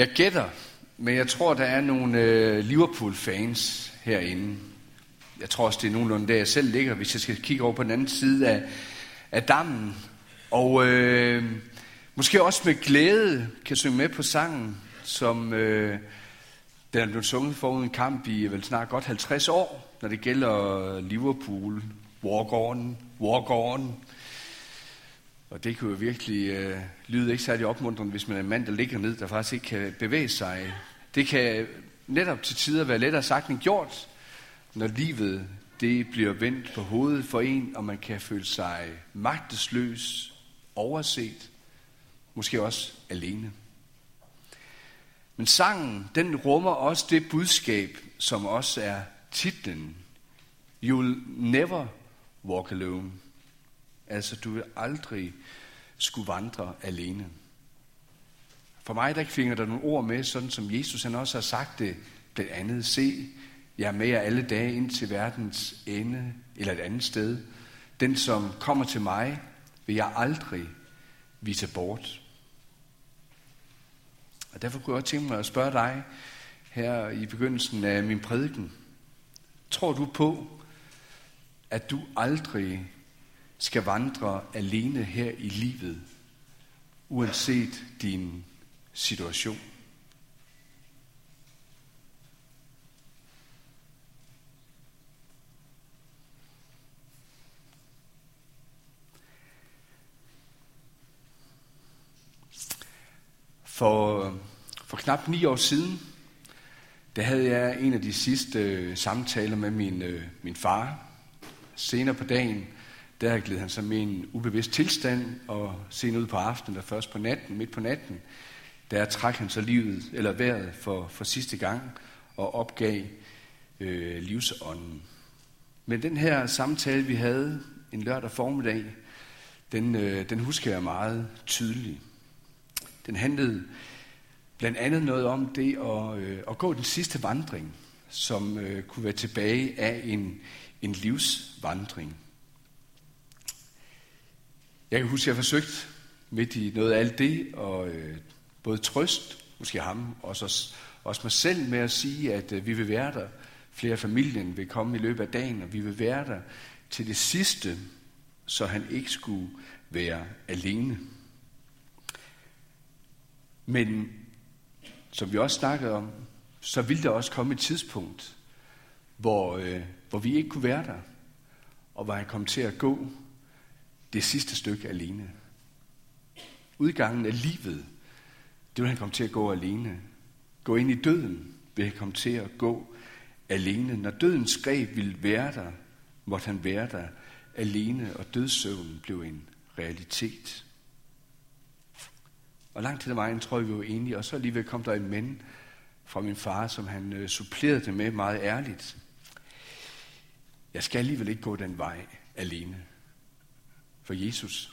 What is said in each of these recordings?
Jeg gætter, men jeg tror, der er nogle øh, Liverpool-fans herinde. Jeg tror også, det er nogenlunde der, jeg selv ligger, hvis jeg skal kigge over på den anden side af, af dammen. Og øh, måske også med glæde kan synge med på sangen, som øh, den er blevet sunget forud en kamp i vel snart godt 50 år, når det gælder Liverpool, Wargården, Wargården. Walk og det kan jo virkelig øh, lyde ikke særlig opmuntrende, hvis man er en mand, der ligger ned, der faktisk ikke kan bevæge sig. Det kan netop til tider være lettere sagt end gjort, når livet det bliver vendt på hovedet for en, og man kan føle sig magtesløs, overset, måske også alene. Men sangen, den rummer også det budskab, som også er titlen. You'll never walk alone. Altså, du vil aldrig skulle vandre alene. For mig, der finger der nogle ord med, sådan som Jesus han også har sagt det, blandt andet, se, jeg er med jer alle dage ind til verdens ende, eller et andet sted. Den, som kommer til mig, vil jeg aldrig vise bort. Og derfor kunne jeg også tænke mig at spørge dig her i begyndelsen af min prædiken. Tror du på, at du aldrig skal vandre alene her i livet, uanset din situation? For, for knap ni år siden, der havde jeg en af de sidste øh, samtaler med min, øh, min far. Senere på dagen, der gled han sig med en ubevidst tilstand, og sen ud på aftenen, der først på natten, midt på natten, der trak han så livet, eller vejret for, for sidste gang, og opgav øh, livsånden. Men den her samtale, vi havde en lørdag formiddag, den, øh, den husker jeg meget tydeligt. Den handlede blandt andet noget om det at, øh, at gå den sidste vandring, som øh, kunne være tilbage af en, en livsvandring. Jeg kan huske, at jeg forsøgte midt i noget af alt det, og øh, både trøst, måske ham, og også, også mig selv med at sige, at øh, vi vil være der. Flere af familien vil komme i løbet af dagen, og vi vil være der til det sidste, så han ikke skulle være alene. Men som vi også snakkede om, så ville der også komme et tidspunkt, hvor, øh, hvor vi ikke kunne være der, og hvor han kom til at gå det sidste stykke alene. Udgangen af livet, det vil han komme til at gå alene. Gå ind i døden vil han komme til at gå alene. Når dødens greb ville være der, måtte han være der alene, og dødssøvnen blev en realitet. Og langt til vejen tror jeg, vi var enige. Og så alligevel kom der en mænd fra min far, som han øh, supplerede det med meget ærligt. Jeg skal alligevel ikke gå den vej alene. For Jesus,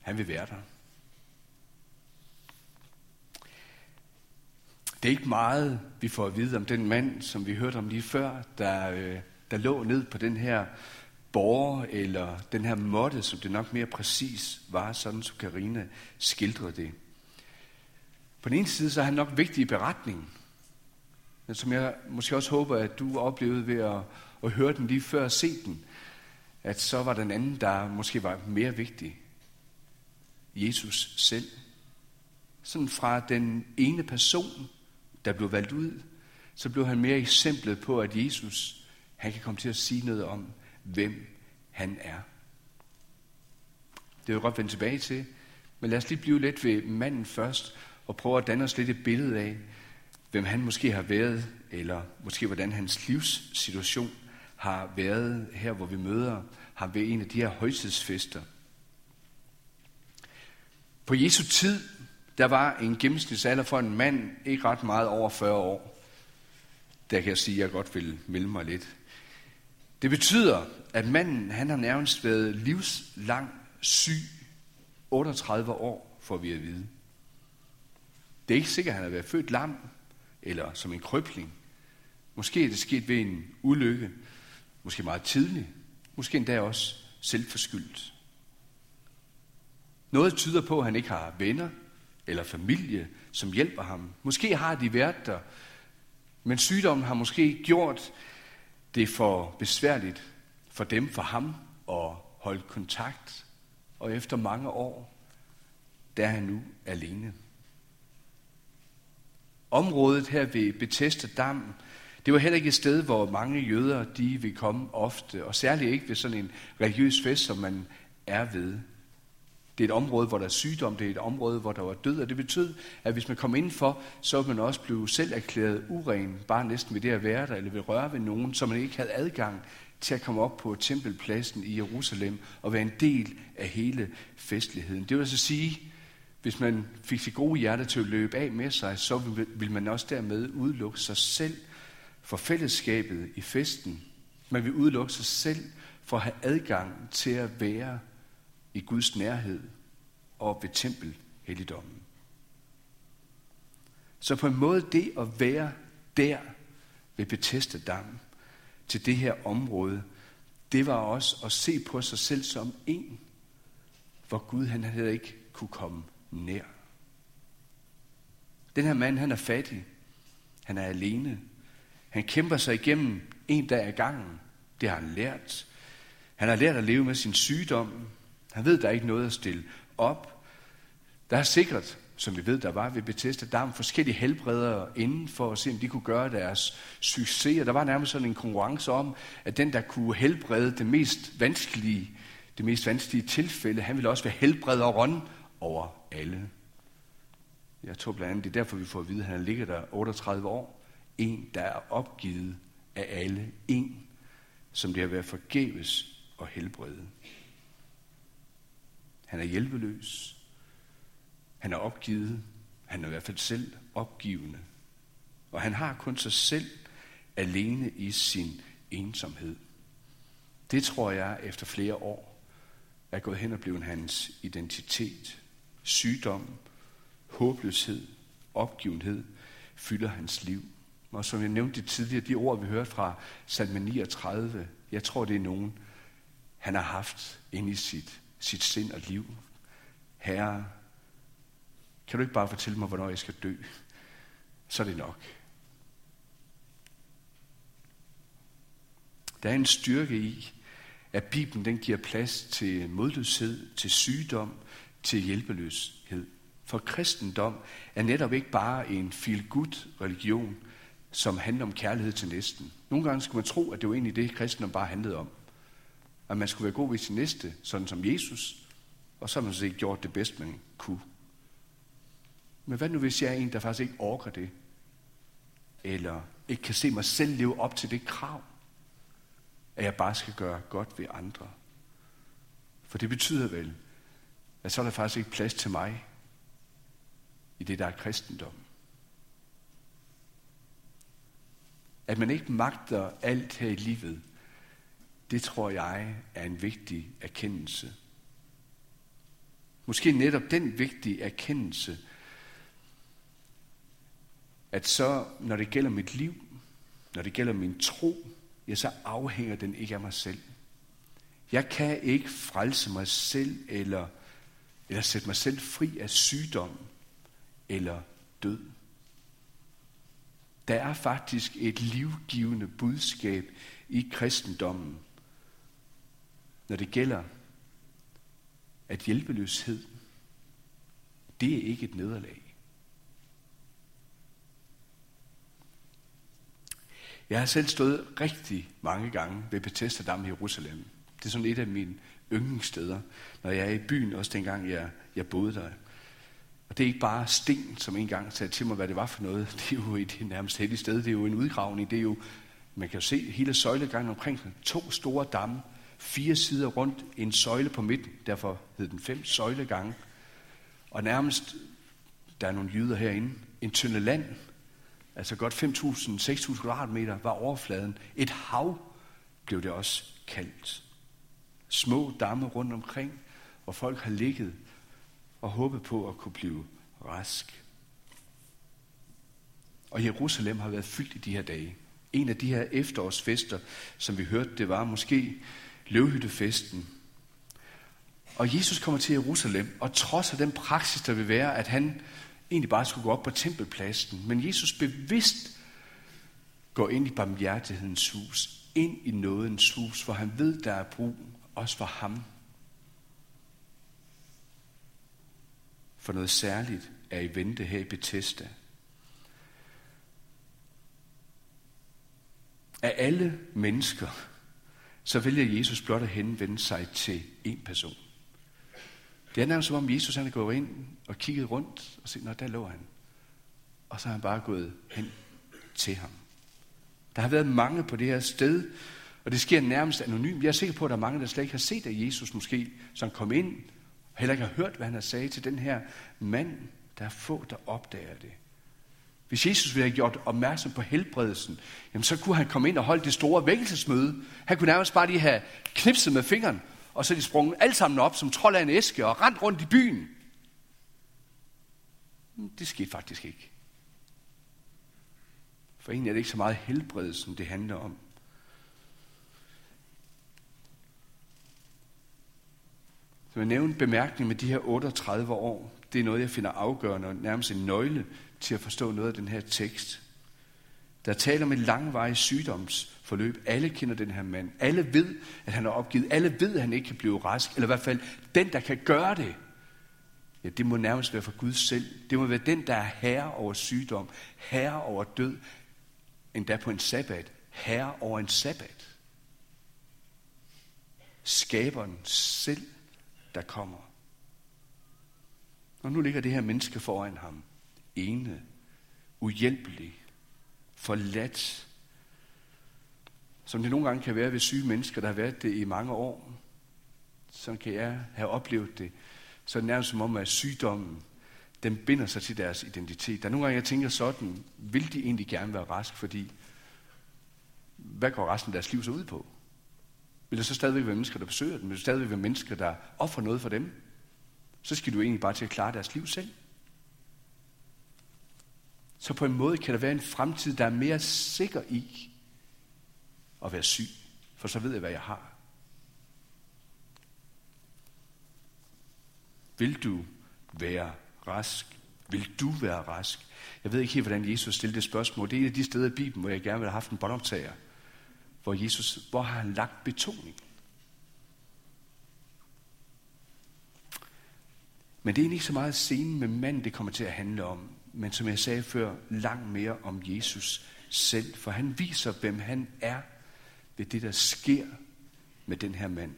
han vil være der. Det er ikke meget, vi får at vide om den mand, som vi hørte om lige før, der, øh, der lå ned på den her borger, eller den her måtte, som det nok mere præcis var, sådan som Karina skildrede det. På den ene side, så er han nok vigtig i beretningen, men som jeg måske også håber, at du oplevede ved at, at høre den lige før og se den, at så var den anden, der måske var mere vigtig. Jesus selv. Sådan fra den ene person, der blev valgt ud, så blev han mere eksemplet på, at Jesus, han kan komme til at sige noget om, hvem han er. Det vil jeg godt vende tilbage til, men lad os lige blive lidt ved manden først, og prøve at danne os lidt et billede af, hvem han måske har været, eller måske hvordan hans livssituation har været her, hvor vi møder ham ved en af de her højtidsfester. På Jesu tid, der var en gennemsnitsalder for en mand ikke ret meget over 40 år. Der kan jeg sige, at jeg godt vil melde mig lidt. Det betyder, at manden han har nærmest været livslang syg 38 år, får vi at vide. Det er ikke sikkert, at han har været født lam, eller som en krøbling. Måske er det sket ved en ulykke, måske meget tidligt, måske endda også selvforskyldt. Noget tyder på, at han ikke har venner eller familie, som hjælper ham. Måske har de været der, men sygdommen har måske gjort det for besværligt for dem, for ham, at holde kontakt. Og efter mange år, der er han nu alene. Området her ved Bethesda Dam, det var heller ikke et sted, hvor mange jøder de vil komme ofte, og særligt ikke ved sådan en religiøs fest, som man er ved. Det er et område, hvor der er sygdom, det er et område, hvor der var død, og det betød, at hvis man kom indenfor, så ville man også blive selv erklæret uren, bare næsten ved det at være der, eller ved røre ved nogen, så man ikke havde adgang til at komme op på tempelpladsen i Jerusalem og være en del af hele festligheden. Det vil altså sige, hvis man fik sit gode hjerte til at løbe af med sig, så vil man også dermed udelukke sig selv for fællesskabet i festen. Man vil udelukke sig selv for at have adgang til at være i Guds nærhed og ved tempelhelligdommen. Så på en måde det at være der ved Bethesda Dam, til det her område, det var også at se på sig selv som en, hvor Gud han havde ikke kunne komme nær. Den her mand, han er fattig. Han er alene. Han kæmper sig igennem en dag ad gangen. Det har han lært. Han har lært at leve med sin sygdom. Han ved, der er ikke noget at stille op. Der er sikkert, som vi ved, der var ved Bethesda Dam, forskellige helbredere inden for at se, om de kunne gøre deres succes. Og der var nærmest sådan en konkurrence om, at den, der kunne helbrede det mest vanskelige, det mest vanskelige tilfælde, han ville også være helbrederen over alle. Jeg tror blandt andet, det er derfor, vi får at vide, at han ligger der 38 år. En, der er opgivet af alle. En, som det har været forgæves og helbrede. Han er hjælpeløs. Han er opgivet. Han er i hvert fald selv opgivende. Og han har kun sig selv alene i sin ensomhed. Det tror jeg efter flere år er gået hen og blevet hans identitet. Sygdom, håbløshed, opgivenhed fylder hans liv. Og som jeg nævnte tidligere, de ord, vi hørte fra salme 39, jeg tror, det er nogen, han har haft inde i sit, sit sind og liv. Herre, kan du ikke bare fortælle mig, hvornår jeg skal dø? Så er det nok. Der er en styrke i, at Bibelen den giver plads til modløshed, til sygdom, til hjælpeløshed. For kristendom er netop ikke bare en feel-good religion, som handler om kærlighed til næsten. Nogle gange skulle man tro, at det var egentlig det, kristendom bare handlede om. At man skulle være god ved sin næste, sådan som Jesus, og så har man så ikke gjort det bedst, man kunne. Men hvad nu, hvis jeg er en, der faktisk ikke orker det? Eller ikke kan se mig selv leve op til det krav, at jeg bare skal gøre godt ved andre? For det betyder vel, at så er der faktisk ikke plads til mig i det, der er kristendom. At man ikke magter alt her i livet, det tror jeg er en vigtig erkendelse. Måske netop den vigtige erkendelse, at så, når det gælder mit liv, når det gælder min tro, ja, så afhænger den ikke af mig selv. Jeg kan ikke frelse mig selv eller, eller sætte mig selv fri af sygdom eller død. Der er faktisk et livgivende budskab i kristendommen, når det gælder, at hjælpeløshed, det er ikke et nederlag. Jeg har selv stået rigtig mange gange ved Bethesda Dam i Jerusalem. Det er sådan et af mine yndlingssteder, når jeg er i byen, også dengang jeg, jeg boede der. Og det er ikke bare sten, som engang sagde til mig, hvad det var for noget. Det er jo et nærmest heldigt sted. Det er jo en udgravning. Det er jo, man kan jo se hele søjlegangen omkring to store damme, fire sider rundt, en søjle på midten. Derfor hed den fem søjlegange. Og nærmest, der er nogle jyder herinde, en tynde land, altså godt 5.000-6.000 kvadratmeter, var overfladen. Et hav blev det også kaldt. Små damme rundt omkring, hvor folk har ligget og håbet på at kunne blive rask. Og Jerusalem har været fyldt i de her dage. En af de her efterårsfester, som vi hørte, det var måske løvhyttefesten. Og Jesus kommer til Jerusalem, og trods af den praksis, der vil være, at han egentlig bare skulle gå op på tempelpladsen, men Jesus bevidst går ind i barmhjertighedens hus, ind i nådens hus, hvor han ved, der er brug også for ham. For noget særligt er i vente her i Bethesda. Af alle mennesker, så vælger Jesus blot at henvende sig til en person. Det er nærmest som om Jesus han er gået ind og kigget rundt og set, nå der lå han. Og så er han bare gået hen til ham. Der har været mange på det her sted, og det sker nærmest anonymt. Jeg er sikker på, at der er mange, der slet ikke har set, at Jesus måske, som kom ind, heller ikke har hørt, hvad han har sagt til den her mand. Der er få, der opdager det. Hvis Jesus ville have gjort opmærksom på helbredelsen, jamen så kunne han komme ind og holde det store vækkelsesmøde. Han kunne nærmest bare lige have knipset med fingeren, og så de sprunget alle sammen op som trold af en æske og rent rundt i byen. Det skete faktisk ikke. For egentlig er det ikke så meget helbredelsen, det handler om. Så jeg nævnte bemærkning med de her 38 år. Det er noget, jeg finder afgørende og nærmest en nøgle til at forstå noget af den her tekst. Der taler om et langvarigt sygdomsforløb. Alle kender den her mand. Alle ved, at han er opgivet. Alle ved, at han ikke kan blive rask. Eller i hvert fald den, der kan gøre det. Ja, det må nærmest være for Gud selv. Det må være den, der er herre over sygdom, herre over død, endda på en sabbat, herre over en sabbat. Skaberen selv, der kommer. Og nu ligger det her menneske foran ham. Ene, uhjælpelig, forladt. Som det nogle gange kan være ved syge mennesker, der har været det i mange år. Sådan kan jeg have oplevet det. Så er det nærmest som om, at sygdommen, den binder sig til deres identitet. Der er nogle gange, jeg tænker sådan, vil de egentlig gerne være rask, fordi hvad går resten af deres liv så ud på? Vil der så stadigvæk være mennesker, der besøger dem? Vil der stadigvæk være mennesker, der offer noget for dem? Så skal du egentlig bare til at klare deres liv selv. Så på en måde kan der være en fremtid, der er mere sikker i at være syg. For så ved jeg, hvad jeg har. Vil du være rask? Vil du være rask? Jeg ved ikke helt, hvordan Jesus stillede det spørgsmål. Det er et af de steder i Bibelen, hvor jeg gerne vil have haft en båndoptager. Hvor Jesus, hvor har han lagt betoning? Men det er ikke så meget scenen med manden, det kommer til at handle om. Men som jeg sagde før, langt mere om Jesus selv. For han viser, hvem han er ved det, der sker med den her mand.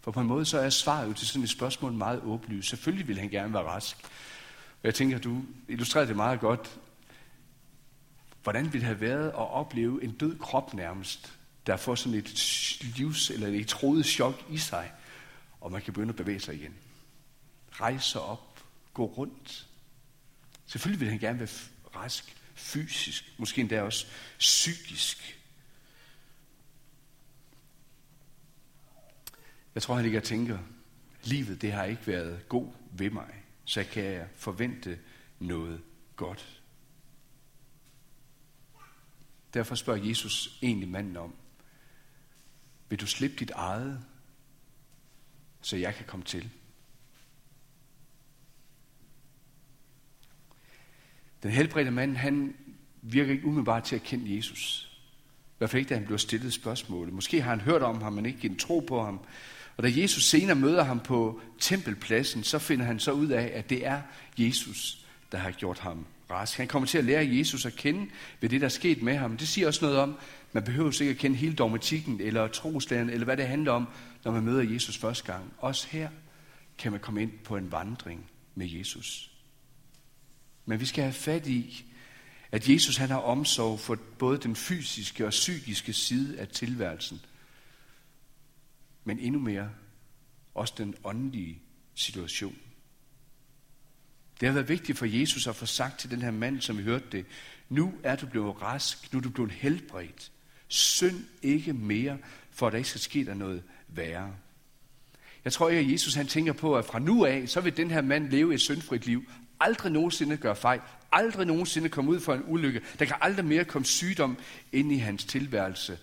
For på en måde så er svaret jo til sådan et spørgsmål meget åbenlyst. Selvfølgelig vil han gerne være rask. Og jeg tænker, du illustrerer det meget godt. Hvordan ville det have været at opleve en død krop nærmest, der får sådan et livs- eller et troet chok i sig, og man kan begynde at bevæge sig igen. Rejse sig op, gå rundt. Selvfølgelig vil han gerne være rask, fysisk, måske endda også psykisk. Jeg tror, han ikke tænker, livet det har ikke været god ved mig, så kan jeg forvente noget godt. Derfor spørger Jesus egentlig manden om, vil du slippe dit eget, så jeg kan komme til? Den helbredte mand, han virker ikke umiddelbart til at kende Jesus. I hvert fald ikke, da han bliver stillet spørgsmålet. Måske har han hørt om ham, men ikke en tro på ham. Og da Jesus senere møder ham på tempelpladsen, så finder han så ud af, at det er Jesus, der har gjort ham rask. Han kommer til at lære Jesus at kende ved det, der er sket med ham. Det siger også noget om, man behøver ikke at kende hele dogmatikken eller troslæren, eller hvad det handler om, når man møder Jesus første gang. Også her kan man komme ind på en vandring med Jesus. Men vi skal have fat i, at Jesus han har omsorg for både den fysiske og psykiske side af tilværelsen. Men endnu mere også den åndelige situation. Det har været vigtigt for Jesus at få sagt til den her mand, som vi hørte det, nu er du blevet rask, nu er du blevet helbredt. Synd ikke mere, for at der ikke skal ske der noget værre. Jeg tror ikke, at Jesus han tænker på, at fra nu af, så vil den her mand leve et syndfrit liv. Aldrig nogensinde gøre fejl. Aldrig nogensinde komme ud for en ulykke. Der kan aldrig mere komme sygdom ind i hans tilværelse.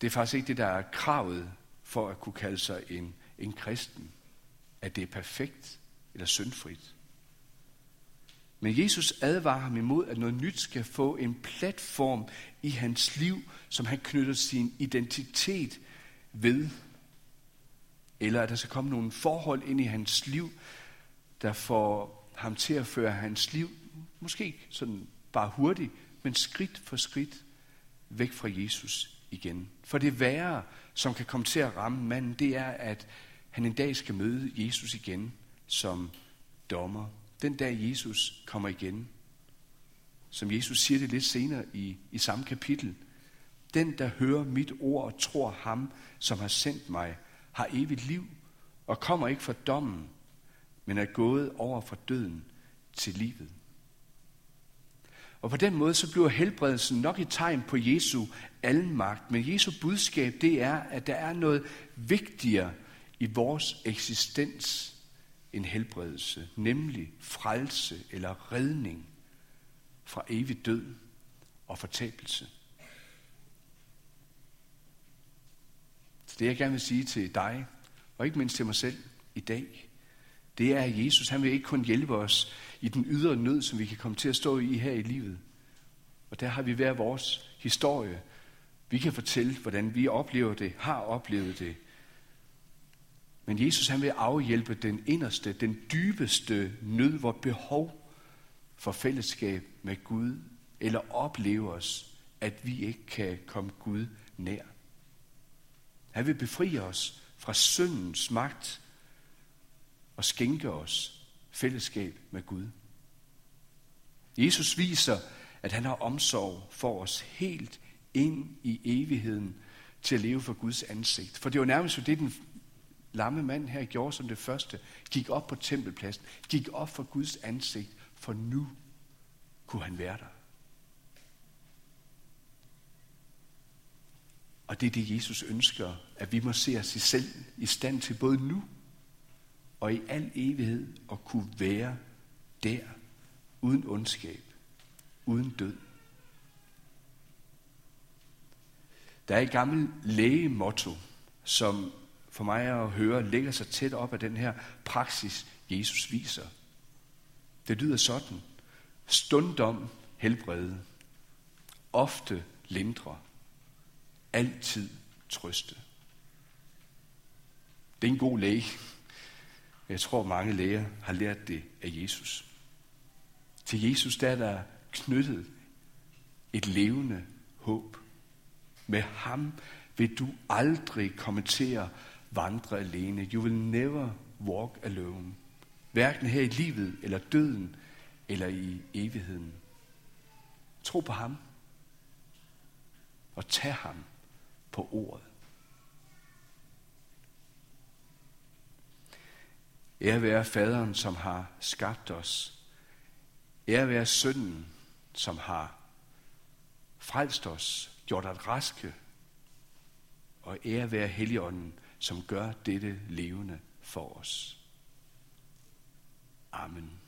Det er faktisk ikke det, der er kravet for at kunne kalde sig en, en kristen, at det er perfekt eller syndfrit. Men Jesus advarer ham imod, at noget nyt skal få en platform i hans liv, som han knytter sin identitet ved. Eller at der skal komme nogle forhold ind i hans liv, der får ham til at føre hans liv, måske ikke sådan bare hurtigt, men skridt for skridt væk fra Jesus igen. For det værre, som kan komme til at ramme manden, det er, at han en dag skal møde Jesus igen som dommer. Den dag Jesus kommer igen. Som Jesus siger det lidt senere i, i samme kapitel. Den, der hører mit ord og tror ham, som har sendt mig, har evigt liv og kommer ikke fra dommen, men er gået over fra døden til livet. Og på den måde så bliver helbredelsen nok et tegn på Jesu almagt. Men Jesu budskab det er, at der er noget vigtigere i vores eksistens helbredelse, nemlig frelse eller redning fra evig død og fortabelse. Så det jeg gerne vil sige til dig, og ikke mindst til mig selv i dag, det er, at Jesus han vil ikke kun hjælpe os i den ydre nød, som vi kan komme til at stå i her i livet. Og der har vi hver vores historie. Vi kan fortælle, hvordan vi oplever det, har oplevet det. Men Jesus han vil afhjælpe den inderste, den dybeste nød, hvor behov for fællesskab med Gud, eller opleve os, at vi ikke kan komme Gud nær. Han vil befri os fra syndens magt og skænke os fællesskab med Gud. Jesus viser, at han har omsorg for os helt ind i evigheden til at leve for Guds ansigt. For det var nærmest det, den lamme mand her gjorde som det første. Gik op på tempelpladsen, gik op for Guds ansigt, for nu kunne han være der. Og det er det, Jesus ønsker, at vi må se os selv i stand til både nu og i al evighed at kunne være der, uden ondskab, uden død. Der er et gammelt lægemotto, som for mig at høre lægger sig tæt op af den her praksis, Jesus viser. Det lyder sådan. Stundom helbrede. Ofte lindre. Altid trøste. Det er en god læge. Jeg tror, mange læger har lært det af Jesus. Til Jesus der er der knyttet et levende håb. Med ham vil du aldrig komme til at vandre alene. You will never walk alone. Hverken her i livet, eller døden, eller i evigheden. Tro på ham. Og tag ham på ordet. Ære være faderen, som har skabt os. Ære være sønnen, som har frelst os, gjort os raske. Og ære være Helligånden, som gør dette levende for os. Amen.